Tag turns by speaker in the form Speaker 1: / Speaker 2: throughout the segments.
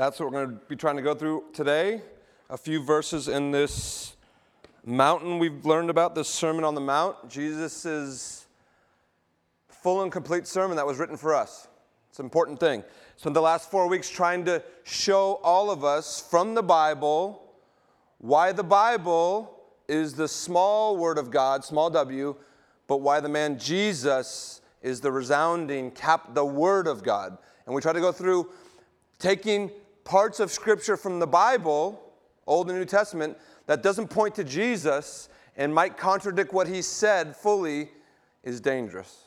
Speaker 1: That's what we're going to be trying to go through today. A few verses in this mountain we've learned about, this Sermon on the Mount. Jesus' full and complete sermon that was written for us. It's an important thing. Spent the last four weeks trying to show all of us from the Bible why the Bible is the small word of God, small w, but why the man Jesus is the resounding cap, the word of God. And we try to go through taking parts of scripture from the Bible, Old and New Testament, that doesn't point to Jesus and might contradict what he said fully is dangerous.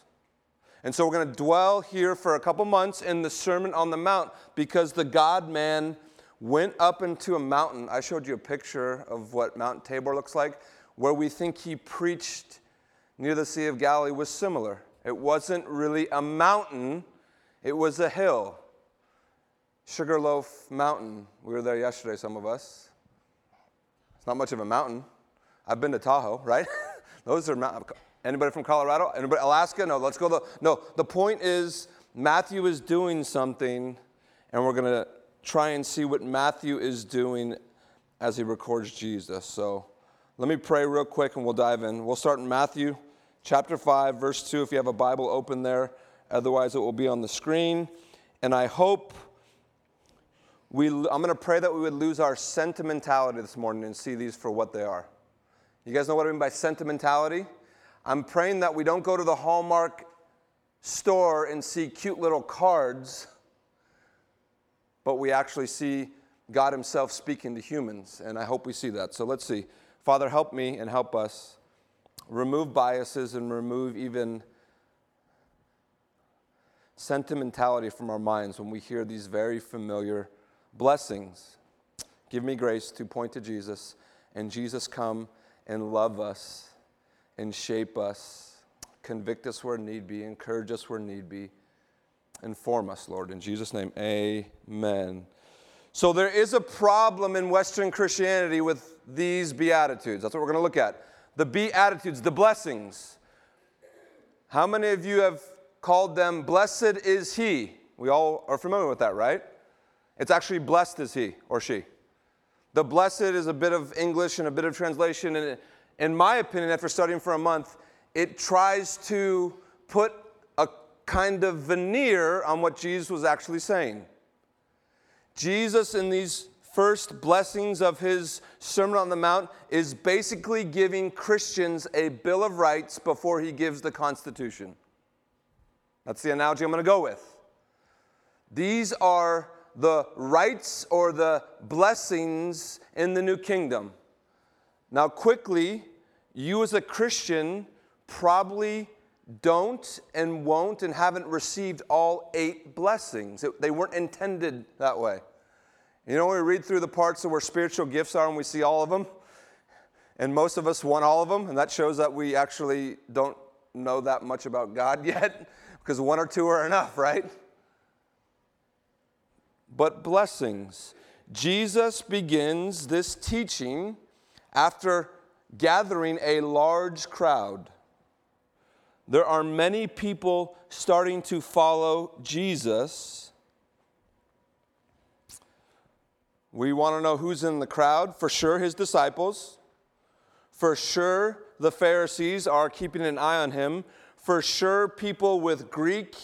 Speaker 1: And so we're going to dwell here for a couple months in the Sermon on the Mount because the God man went up into a mountain. I showed you a picture of what Mount Tabor looks like, where we think he preached near the Sea of Galilee was similar. It wasn't really a mountain, it was a hill. Sugarloaf Mountain. We were there yesterday, some of us. It's not much of a mountain. I've been to Tahoe, right? Those are. Anybody from Colorado? Anybody Alaska? No, let's go. The, no, the point is Matthew is doing something, and we're going to try and see what Matthew is doing as he records Jesus. So let me pray real quick and we'll dive in. We'll start in Matthew chapter 5, verse 2, if you have a Bible open there. Otherwise, it will be on the screen. And I hope we, I'm going to pray that we would lose our sentimentality this morning and see these for what they are. You guys know what I mean by sentimentality? I'm praying that we don't go to the Hallmark store and see cute little cards, but we actually see God Himself speaking to humans. And I hope we see that. So let's see. Father, help me and help us remove biases and remove even sentimentality from our minds when we hear these very familiar blessings. Give me grace to point to Jesus and Jesus come and love us and shape us, convict us where need be, encourage us where need be, inform us, Lord. In Jesus' name, amen. So there is a problem in Western Christianity with these Beatitudes. That's what we're going to look at. The Beatitudes, the blessings. How many of you have called them, Blessed is He? We all are familiar with that, right? It's actually, Blessed is He or She. The blessed is a bit of English and a bit of translation, and in my opinion, after studying for a month, it tries to put a kind of veneer on what Jesus was actually saying. Jesus, in these first blessings of his Sermon on the Mount, is basically giving Christians a Bill of Rights before he gives the Constitution. That's the analogy I'm going to go with. These are the rights or the blessings in the new kingdom. Now, quickly, you as a Christian probably don't and won't and haven't received all eight blessings. It, they weren't intended that way. You know, we read through the parts of where spiritual gifts are and we see all of them, and most of us want all of them, and that shows that we actually don't know that much about God yet, because one or two are enough, right? But blessings. Jesus begins this teaching after gathering a large crowd. There are many people starting to follow Jesus. We want to know who's in the crowd. For sure, his disciples. For sure, the Pharisees are keeping an eye on him. For sure, people with Greek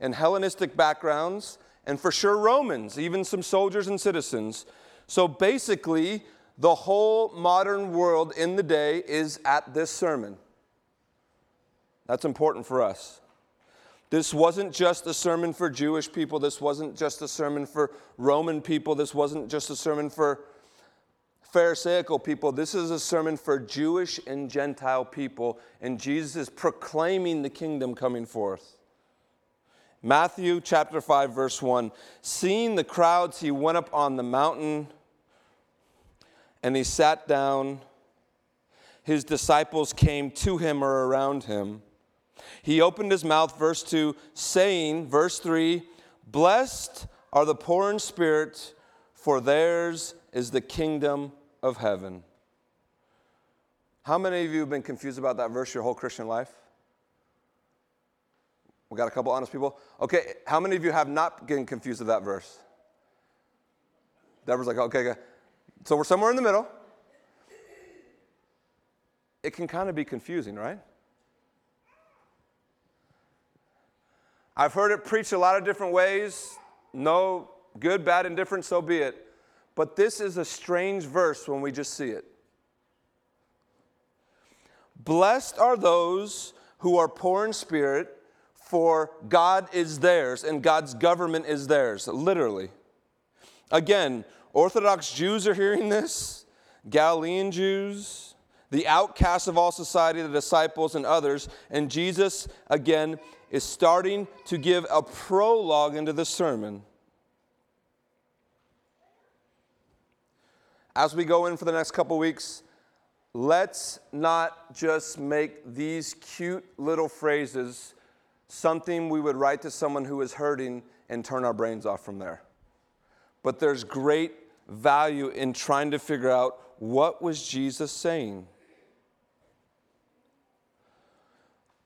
Speaker 1: and Hellenistic backgrounds. And for sure, Romans, even some soldiers and citizens. So basically, the whole modern world in the day is at this sermon. That's important for us. This wasn't just a sermon for Jewish people. This wasn't just a sermon for Roman people. This wasn't just a sermon for Pharisaical people. This is a sermon for Jewish and Gentile people. And Jesus is proclaiming the kingdom coming forth. Matthew chapter 5, verse 1 Seeing the crowds, he went up on the mountain and he sat down. His disciples came to him or around him. He opened his mouth, verse 2, saying, verse 3, Blessed are the poor in spirit, for theirs is the kingdom of heaven. How many of you have been confused about that verse your whole Christian life? We got a couple honest people. Okay, how many of you have not been confused with that verse? Deborah's like, okay, okay. So we're somewhere in the middle. It can kind of be confusing, right? I've heard it preached a lot of different ways. No good, bad, indifferent, so be it. But this is a strange verse when we just see it. Blessed are those who are poor in spirit, for God is theirs and God's government is theirs, literally. Again, Orthodox Jews are hearing this, Galilean Jews, the outcasts of all society, the disciples, and others. And Jesus, again, is starting to give a prologue into the sermon. As we go in for the next couple weeks, let's not just make these cute little phrases something we would write to someone who is hurting and turn our brains off from there. But there's great value in trying to figure out what was Jesus saying?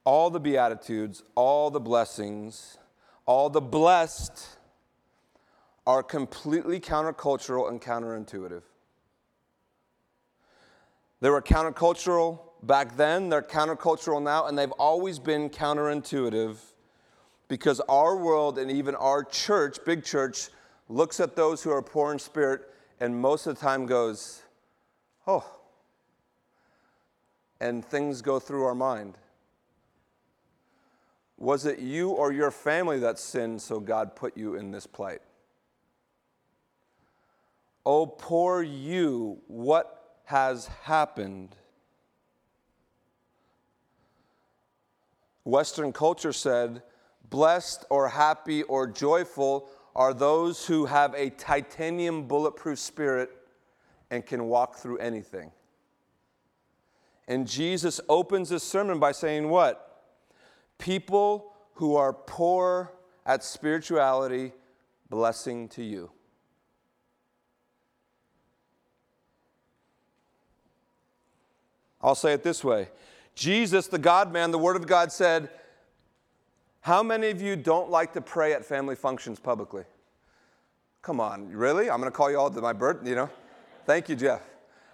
Speaker 1: All the beatitudes, all the blessings, all the blessed are completely countercultural and counterintuitive. They were countercultural back then, they're countercultural now, and they've always been counterintuitive because our world and even our church, big church, looks at those who are poor in spirit and most of the time goes, oh, and things go through our mind. Was it you or your family that sinned so God put you in this plight? Oh, poor you, what has happened. Western culture said, blessed or happy or joyful are those who have a titanium bulletproof spirit and can walk through anything. And Jesus opens this sermon by saying, What? People who are poor at spirituality, blessing to you. I'll say it this way Jesus, the God man, the Word of God said, How many of you don't like to pray at family functions publicly? Come on, really? I'm going to call you all to my birth, you know? Thank you, Jeff.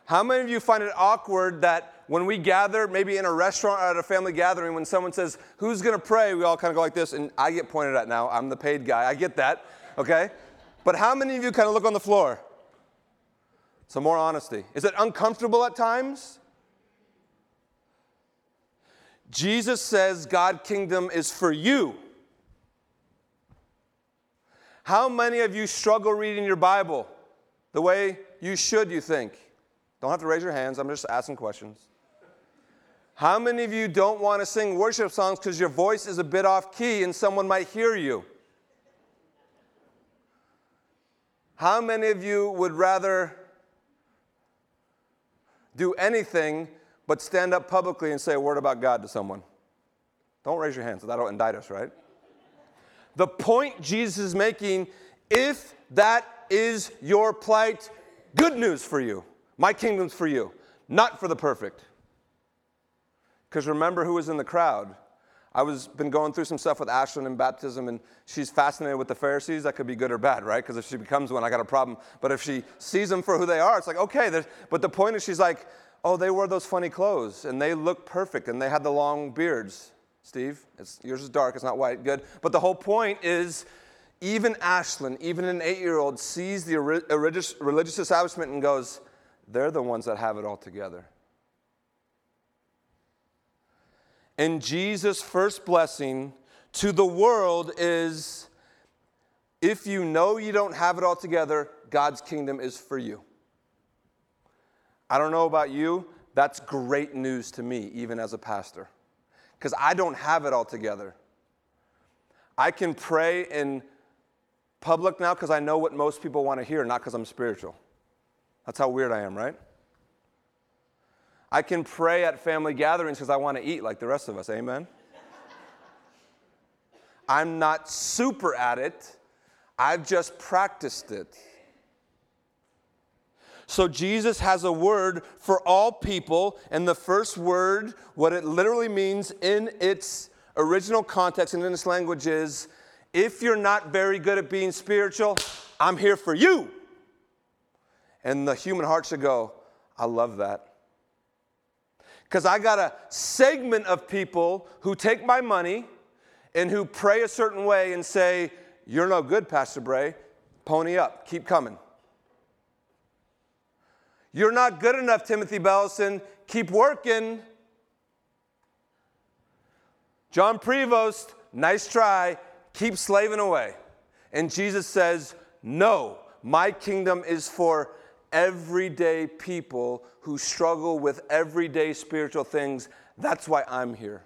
Speaker 1: How many of you find it awkward that when we gather, maybe in a restaurant or at a family gathering, when someone says, Who's going to pray? We all kind of go like this, and I get pointed at now. I'm the paid guy. I get that, okay? But how many of you kind of look on the floor? Some more honesty. Is it uncomfortable at times? Jesus says God kingdom is for you. How many of you struggle reading your Bible the way you should, you think? Don't have to raise your hands, I'm just asking questions. How many of you don't want to sing worship songs because your voice is a bit off key and someone might hear you? How many of you would rather do anything but stand up publicly and say a word about God to someone. Don't raise your hands, that'll indict us, right? The point Jesus is making if that is your plight, good news for you. My kingdom's for you, not for the perfect. Because remember who was in the crowd. I was been going through some stuff with Ashlyn in baptism, and she's fascinated with the Pharisees. That could be good or bad, right? Because if she becomes one, I got a problem. But if she sees them for who they are, it's like okay. But the point is, she's like, oh, they wore those funny clothes and they looked perfect and they had the long beards. Steve, yours is dark, it's not white, good. But the whole point is even Ashlyn, even an eight year old, sees the religious, religious establishment and goes, they're the ones that have it all together. And Jesus' first blessing to the world is if you know you don't have it all together, God's kingdom is for you. I don't know about you, that's great news to me, even as a pastor, because I don't have it all together. I can pray in public now because I know what most people want to hear, not because I'm spiritual. That's how weird I am, right? I can pray at family gatherings because I want to eat like the rest of us, amen? I'm not super at it, I've just practiced it. So Jesus has a word for all people, and the first word, what it literally means in its original context and in this language is if you're not very good at being spiritual, I'm here for you. And the human heart should go, I love that. Because I got a segment of people who take my money and who pray a certain way and say, You're no good, Pastor Bray. Pony up, keep coming. You're not good enough, Timothy Bellison. Keep working. John Prevost, nice try. Keep slaving away. And Jesus says, No, my kingdom is for everyday people who struggle with everyday spiritual things. That's why I'm here.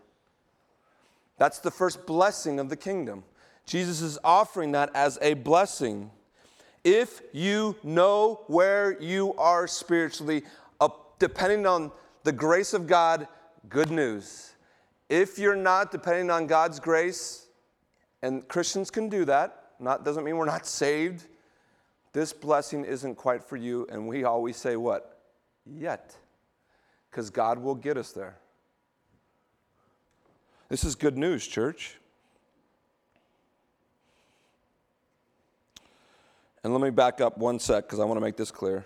Speaker 1: That's the first blessing of the kingdom. Jesus is offering that as a blessing. If you know where you are spiritually, uh, depending on the grace of God, good news. If you're not depending on God's grace, and Christians can do that, not doesn't mean we're not saved. This blessing isn't quite for you, and we always say what? Yet. Because God will get us there. This is good news, church. And let me back up one sec because I want to make this clear.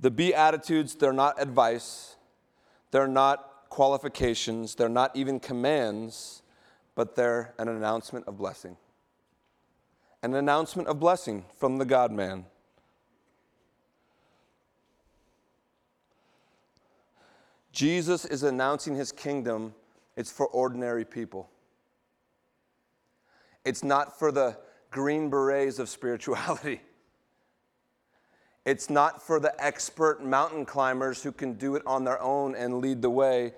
Speaker 1: The Beatitudes, they're not advice, they're not qualifications, they're not even commands, but they're an announcement of blessing. An announcement of blessing from the God man. Jesus is announcing his kingdom, it's for ordinary people. It's not for the green berets of spirituality. It's not for the expert mountain climbers who can do it on their own and lead the way.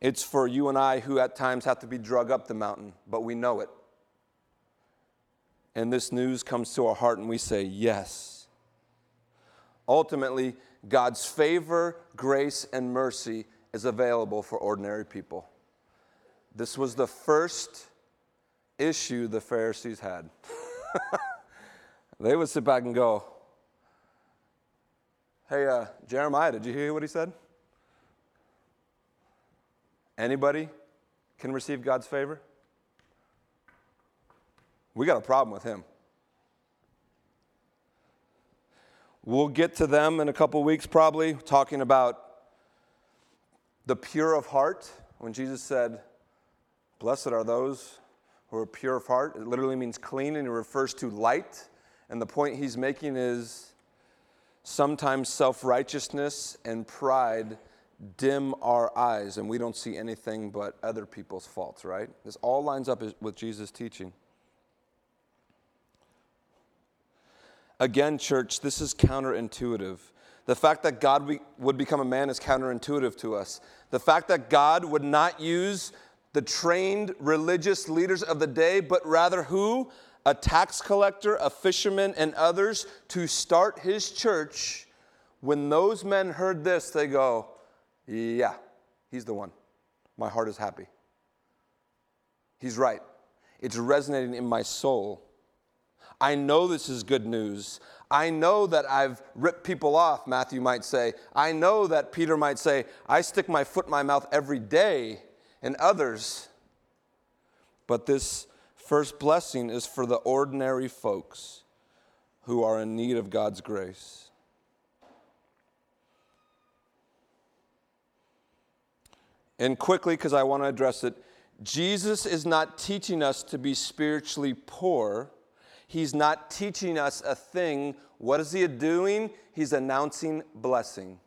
Speaker 1: It's for you and I who at times have to be drug up the mountain, but we know it. And this news comes to our heart and we say, Yes. Ultimately, God's favor, grace, and mercy is available for ordinary people. This was the first issue the Pharisees had. they would sit back and go, Hey, uh, Jeremiah, did you hear what he said? Anybody can receive God's favor? We got a problem with him. We'll get to them in a couple weeks, probably, talking about the pure of heart. When Jesus said, Blessed are those are pure of heart. It literally means clean and it refers to light. And the point he's making is sometimes self righteousness and pride dim our eyes and we don't see anything but other people's faults, right? This all lines up with Jesus' teaching. Again, church, this is counterintuitive. The fact that God would become a man is counterintuitive to us. The fact that God would not use the trained religious leaders of the day, but rather who? A tax collector, a fisherman, and others to start his church. When those men heard this, they go, Yeah, he's the one. My heart is happy. He's right. It's resonating in my soul. I know this is good news. I know that I've ripped people off, Matthew might say. I know that Peter might say, I stick my foot in my mouth every day and others. But this first blessing is for the ordinary folks who are in need of God's grace. And quickly, because I want to address it, Jesus is not teaching us to be spiritually poor. He's not teaching us a thing. What is he doing? He's announcing blessing.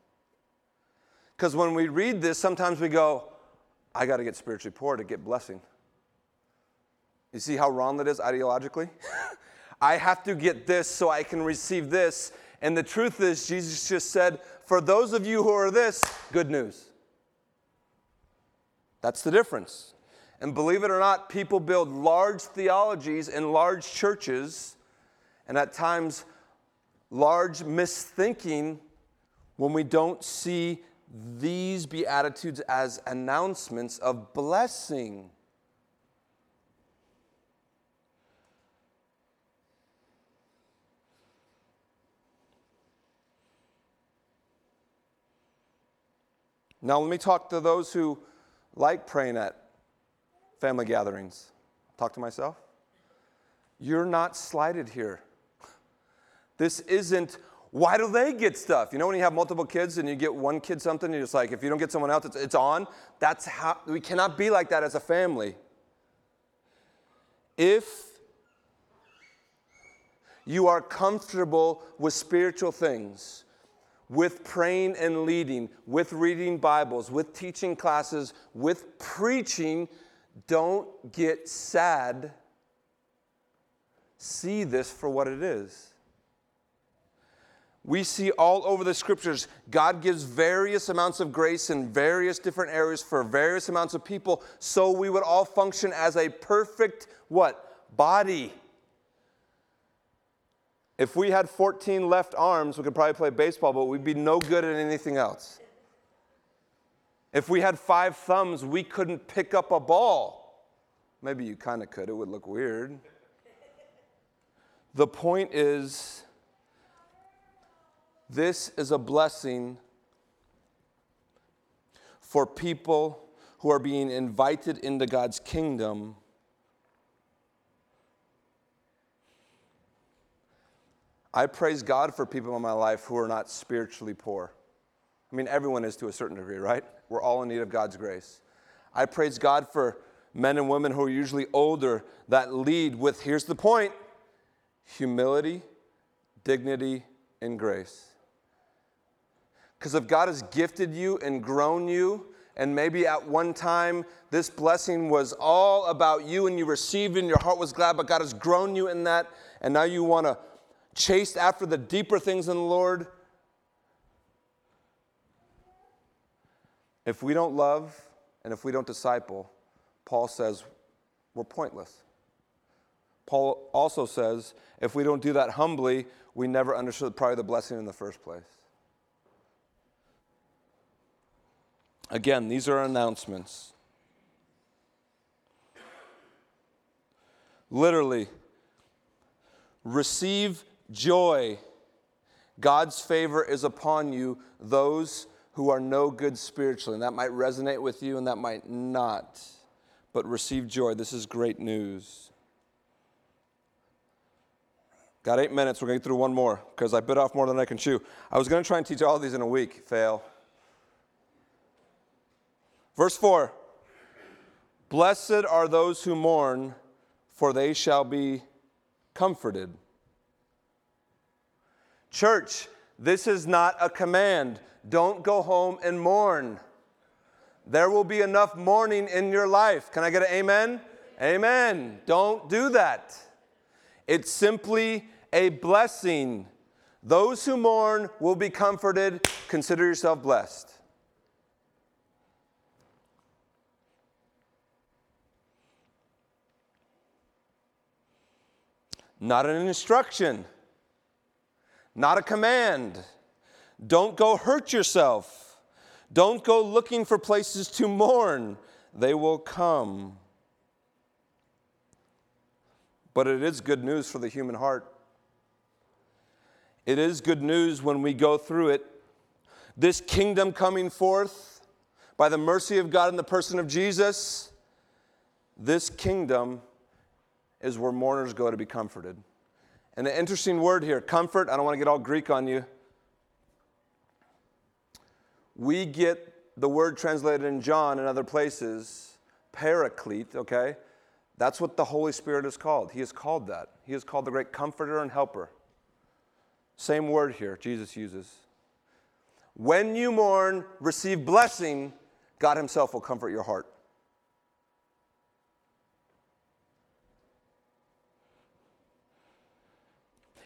Speaker 1: Because when we read this, sometimes we go, I got to get spiritually poor to get blessing. You see how wrong that is ideologically? I have to get this so I can receive this. And the truth is, Jesus just said, For those of you who are this, good news. That's the difference. And believe it or not, people build large theologies in large churches, and at times, large misthinking when we don't see these Beatitudes as announcements of blessing. Now, let me talk to those who like praying at family gatherings. Talk to myself. You're not slighted here. This isn't Why do they get stuff? You know, when you have multiple kids and you get one kid something, you're just like, if you don't get someone else, it's, it's on. That's how we cannot be like that as a family. If you are comfortable with spiritual things, with praying and leading, with reading Bibles, with teaching classes, with preaching, don't get sad. See this for what it is. We see all over the scriptures, God gives various amounts of grace in various different areas for various amounts of people, so we would all function as a perfect what? Body. If we had 14 left arms, we could probably play baseball, but we'd be no good at anything else. If we had five thumbs, we couldn't pick up a ball. Maybe you kind of could, it would look weird. The point is, this is a blessing for people who are being invited into God's kingdom I praise God for people in my life who are not spiritually poor. I mean, everyone is to a certain degree, right? We're all in need of God's grace. I praise God for men and women who are usually older that lead with here's the point humility, dignity, and grace. Because if God has gifted you and grown you, and maybe at one time this blessing was all about you and you received and your heart was glad, but God has grown you in that, and now you want to chase after the deeper things in the Lord, if we don't love and if we don't disciple, Paul says we're pointless. Paul also says if we don't do that humbly, we never understood probably the blessing in the first place. Again, these are announcements. Literally, receive Joy. God's favor is upon you, those who are no good spiritually. And that might resonate with you and that might not. But receive joy. This is great news. Got eight minutes. We're going to get through one more because I bit off more than I can chew. I was going to try and teach all these in a week. Fail. Verse 4 Blessed are those who mourn, for they shall be comforted. Church, this is not a command. Don't go home and mourn. There will be enough mourning in your life. Can I get an amen? Amen. Don't do that. It's simply a blessing. Those who mourn will be comforted. Consider yourself blessed. Not an instruction not a command. Don't go hurt yourself. Don't go looking for places to mourn. They will come. But it is good news for the human heart. It is good news when we go through it. This kingdom coming forth by the mercy of God in the person of Jesus, this kingdom is where mourners go to be comforted. And the interesting word here comfort. I don't want to get all Greek on you. We get the word translated in John and other places, paraclete, okay? That's what the Holy Spirit is called. He is called that. He is called the great comforter and helper. Same word here, Jesus uses. When you mourn, receive blessing, God Himself will comfort your heart.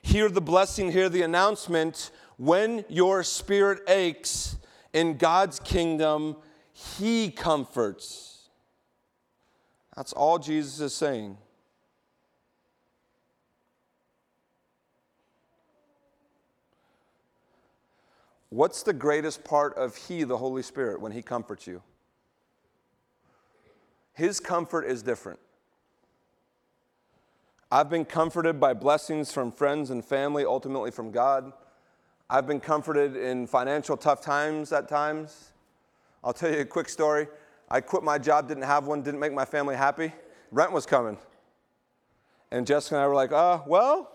Speaker 1: Hear the blessing, hear the announcement. When your spirit aches in God's kingdom, He comforts. That's all Jesus is saying. What's the greatest part of He, the Holy Spirit, when He comforts you? His comfort is different. I've been comforted by blessings from friends and family, ultimately from God. I've been comforted in financial tough times at times. I'll tell you a quick story. I quit my job, didn't have one, didn't make my family happy. Rent was coming. And Jessica and I were like, uh, well,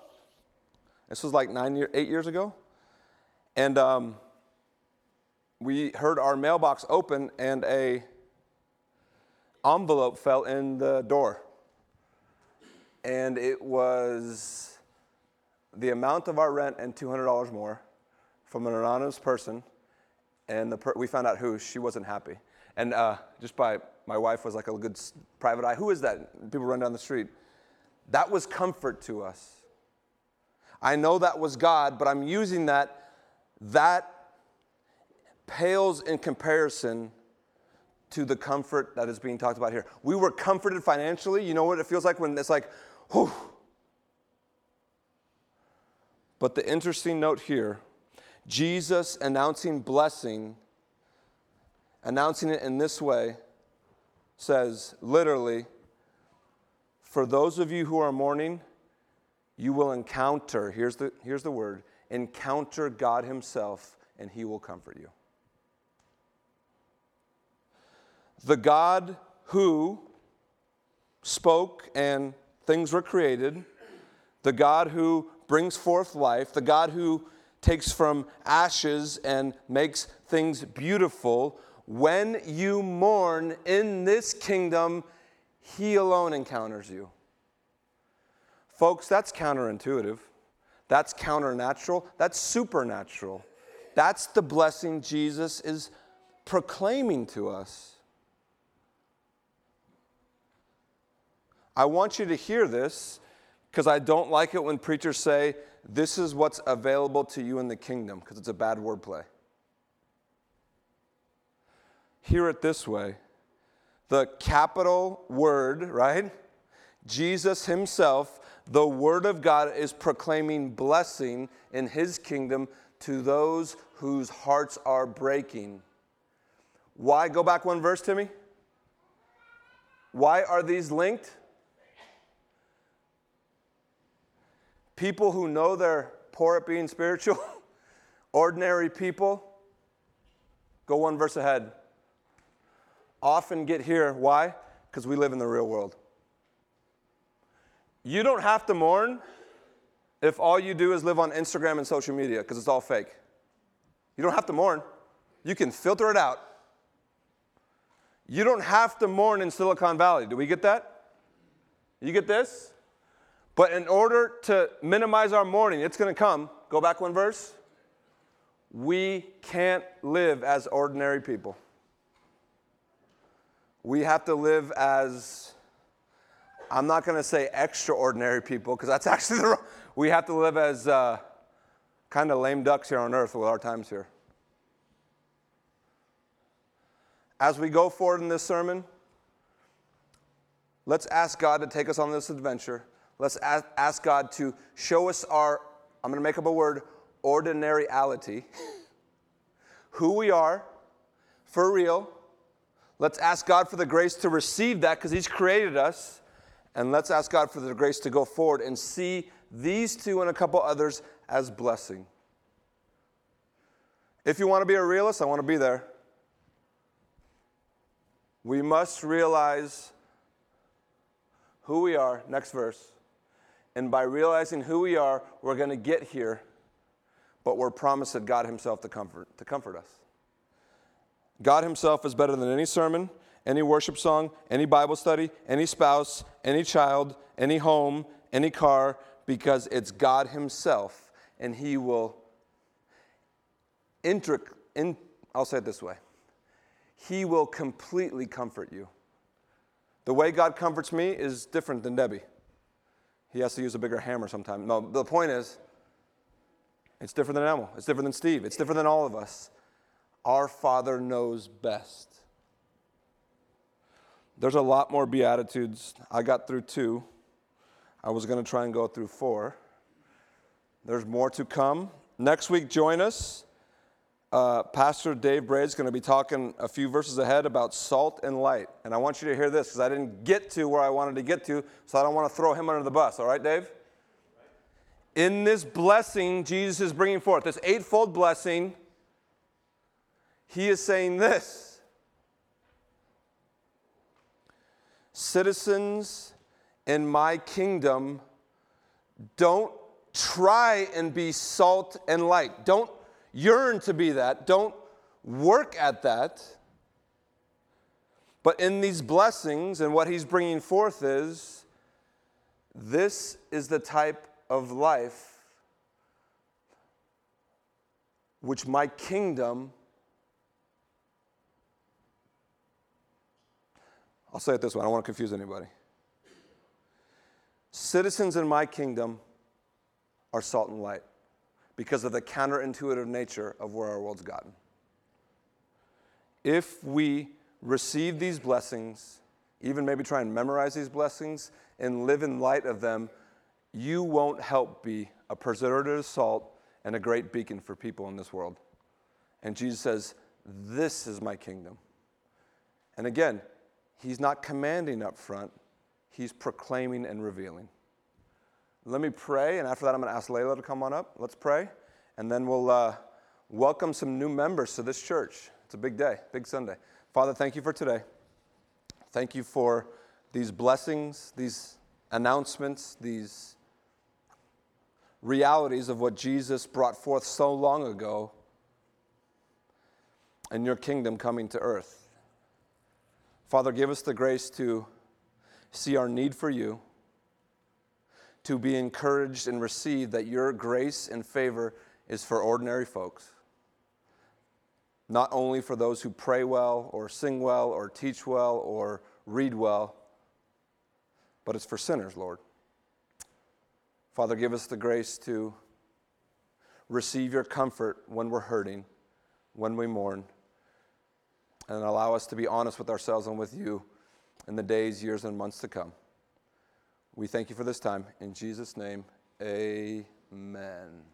Speaker 1: this was like nine year, eight years ago. And um, we heard our mailbox open, and a envelope fell in the door. And it was the amount of our rent and $200 more from an anonymous person. And the per- we found out who, she wasn't happy. And uh, just by my wife was like a good private eye. Who is that? People run down the street. That was comfort to us. I know that was God, but I'm using that. That pales in comparison to the comfort that is being talked about here. We were comforted financially. You know what it feels like when it's like, whew. But the interesting note here Jesus announcing blessing, announcing it in this way, says literally, for those of you who are mourning, you will encounter, here's the, here's the word, encounter God Himself, and He will comfort you. The God who spoke and things were created, the God who brings forth life, the God who takes from ashes and makes things beautiful. When you mourn in this kingdom, He alone encounters you. Folks, that's counterintuitive. That's counternatural. That's supernatural. That's the blessing Jesus is proclaiming to us. I want you to hear this because I don't like it when preachers say, This is what's available to you in the kingdom, because it's a bad wordplay. Hear it this way the capital word, right? Jesus himself, the word of God, is proclaiming blessing in his kingdom to those whose hearts are breaking. Why? Go back one verse, to me. Why are these linked? People who know they're poor at being spiritual, ordinary people, go one verse ahead. Often get here. Why? Because we live in the real world. You don't have to mourn if all you do is live on Instagram and social media because it's all fake. You don't have to mourn. You can filter it out. You don't have to mourn in Silicon Valley. Do we get that? You get this? But in order to minimize our mourning, it's going to come. Go back one verse. We can't live as ordinary people. We have to live as, I'm not going to say extraordinary people, because that's actually the wrong. We have to live as uh, kind of lame ducks here on earth with our times here. As we go forward in this sermon, let's ask God to take us on this adventure Let's ask God to show us our, I'm going to make up a word, ordinarylity, who we are for real. Let's ask God for the grace to receive that because He's created us. And let's ask God for the grace to go forward and see these two and a couple others as blessing. If you want to be a realist, I want to be there. We must realize who we are. Next verse. And by realizing who we are, we're going to get here, but we're promised that God Himself to comfort, to comfort us. God Himself is better than any sermon, any worship song, any Bible study, any spouse, any child, any home, any car, because it's God Himself, and He will intric, in, I'll say it this way He will completely comfort you. The way God comforts me is different than Debbie. He has to use a bigger hammer sometimes. No, the point is, it's different than Emil. It's different than Steve. It's different than all of us. Our Father knows best. There's a lot more Beatitudes. I got through two. I was going to try and go through four. There's more to come. Next week, join us uh, Pastor Dave Bray is going to be talking a few verses ahead about salt and light. And I want you to hear this because I didn't get to where I wanted to get to, so I don't want to throw him under the bus. All right, Dave? In this blessing Jesus is bringing forth, this eightfold blessing, he is saying this Citizens in my kingdom, don't try and be salt and light. Don't yearn to be that. Don't work at that. But in these blessings and what he's bringing forth is this is the type of life which my kingdom, I'll say it this way, I don't want to confuse anybody. Citizens in my kingdom are salt and light because of the counterintuitive nature of where our world's gotten. If we receive these blessings, even maybe try and memorize these blessings and live in light of them, you won't help be a preservative of salt and a great beacon for people in this world. And Jesus says, This is my kingdom. And again, he's not commanding up front, he's proclaiming and revealing. Let me pray, and after that, I'm going to ask Layla to come on up. Let's pray, and then we'll uh, welcome some new members to this church. It's a big day, big Sunday. Father, thank you for today. Thank you for these blessings, these announcements, these realities of what Jesus brought forth so long ago and your kingdom coming to earth. Father, give us the grace to see our need for you, to be encouraged and receive that your grace and favor is for ordinary folks, not only for those who pray well or sing well or teach well or read well, but it's for sinners, Lord. Father, give us the grace to receive your comfort when we're hurting, when we mourn, and allow us to be honest with ourselves and with you in the days, years, and months to come. We thank you for this time. In Jesus' name, amen.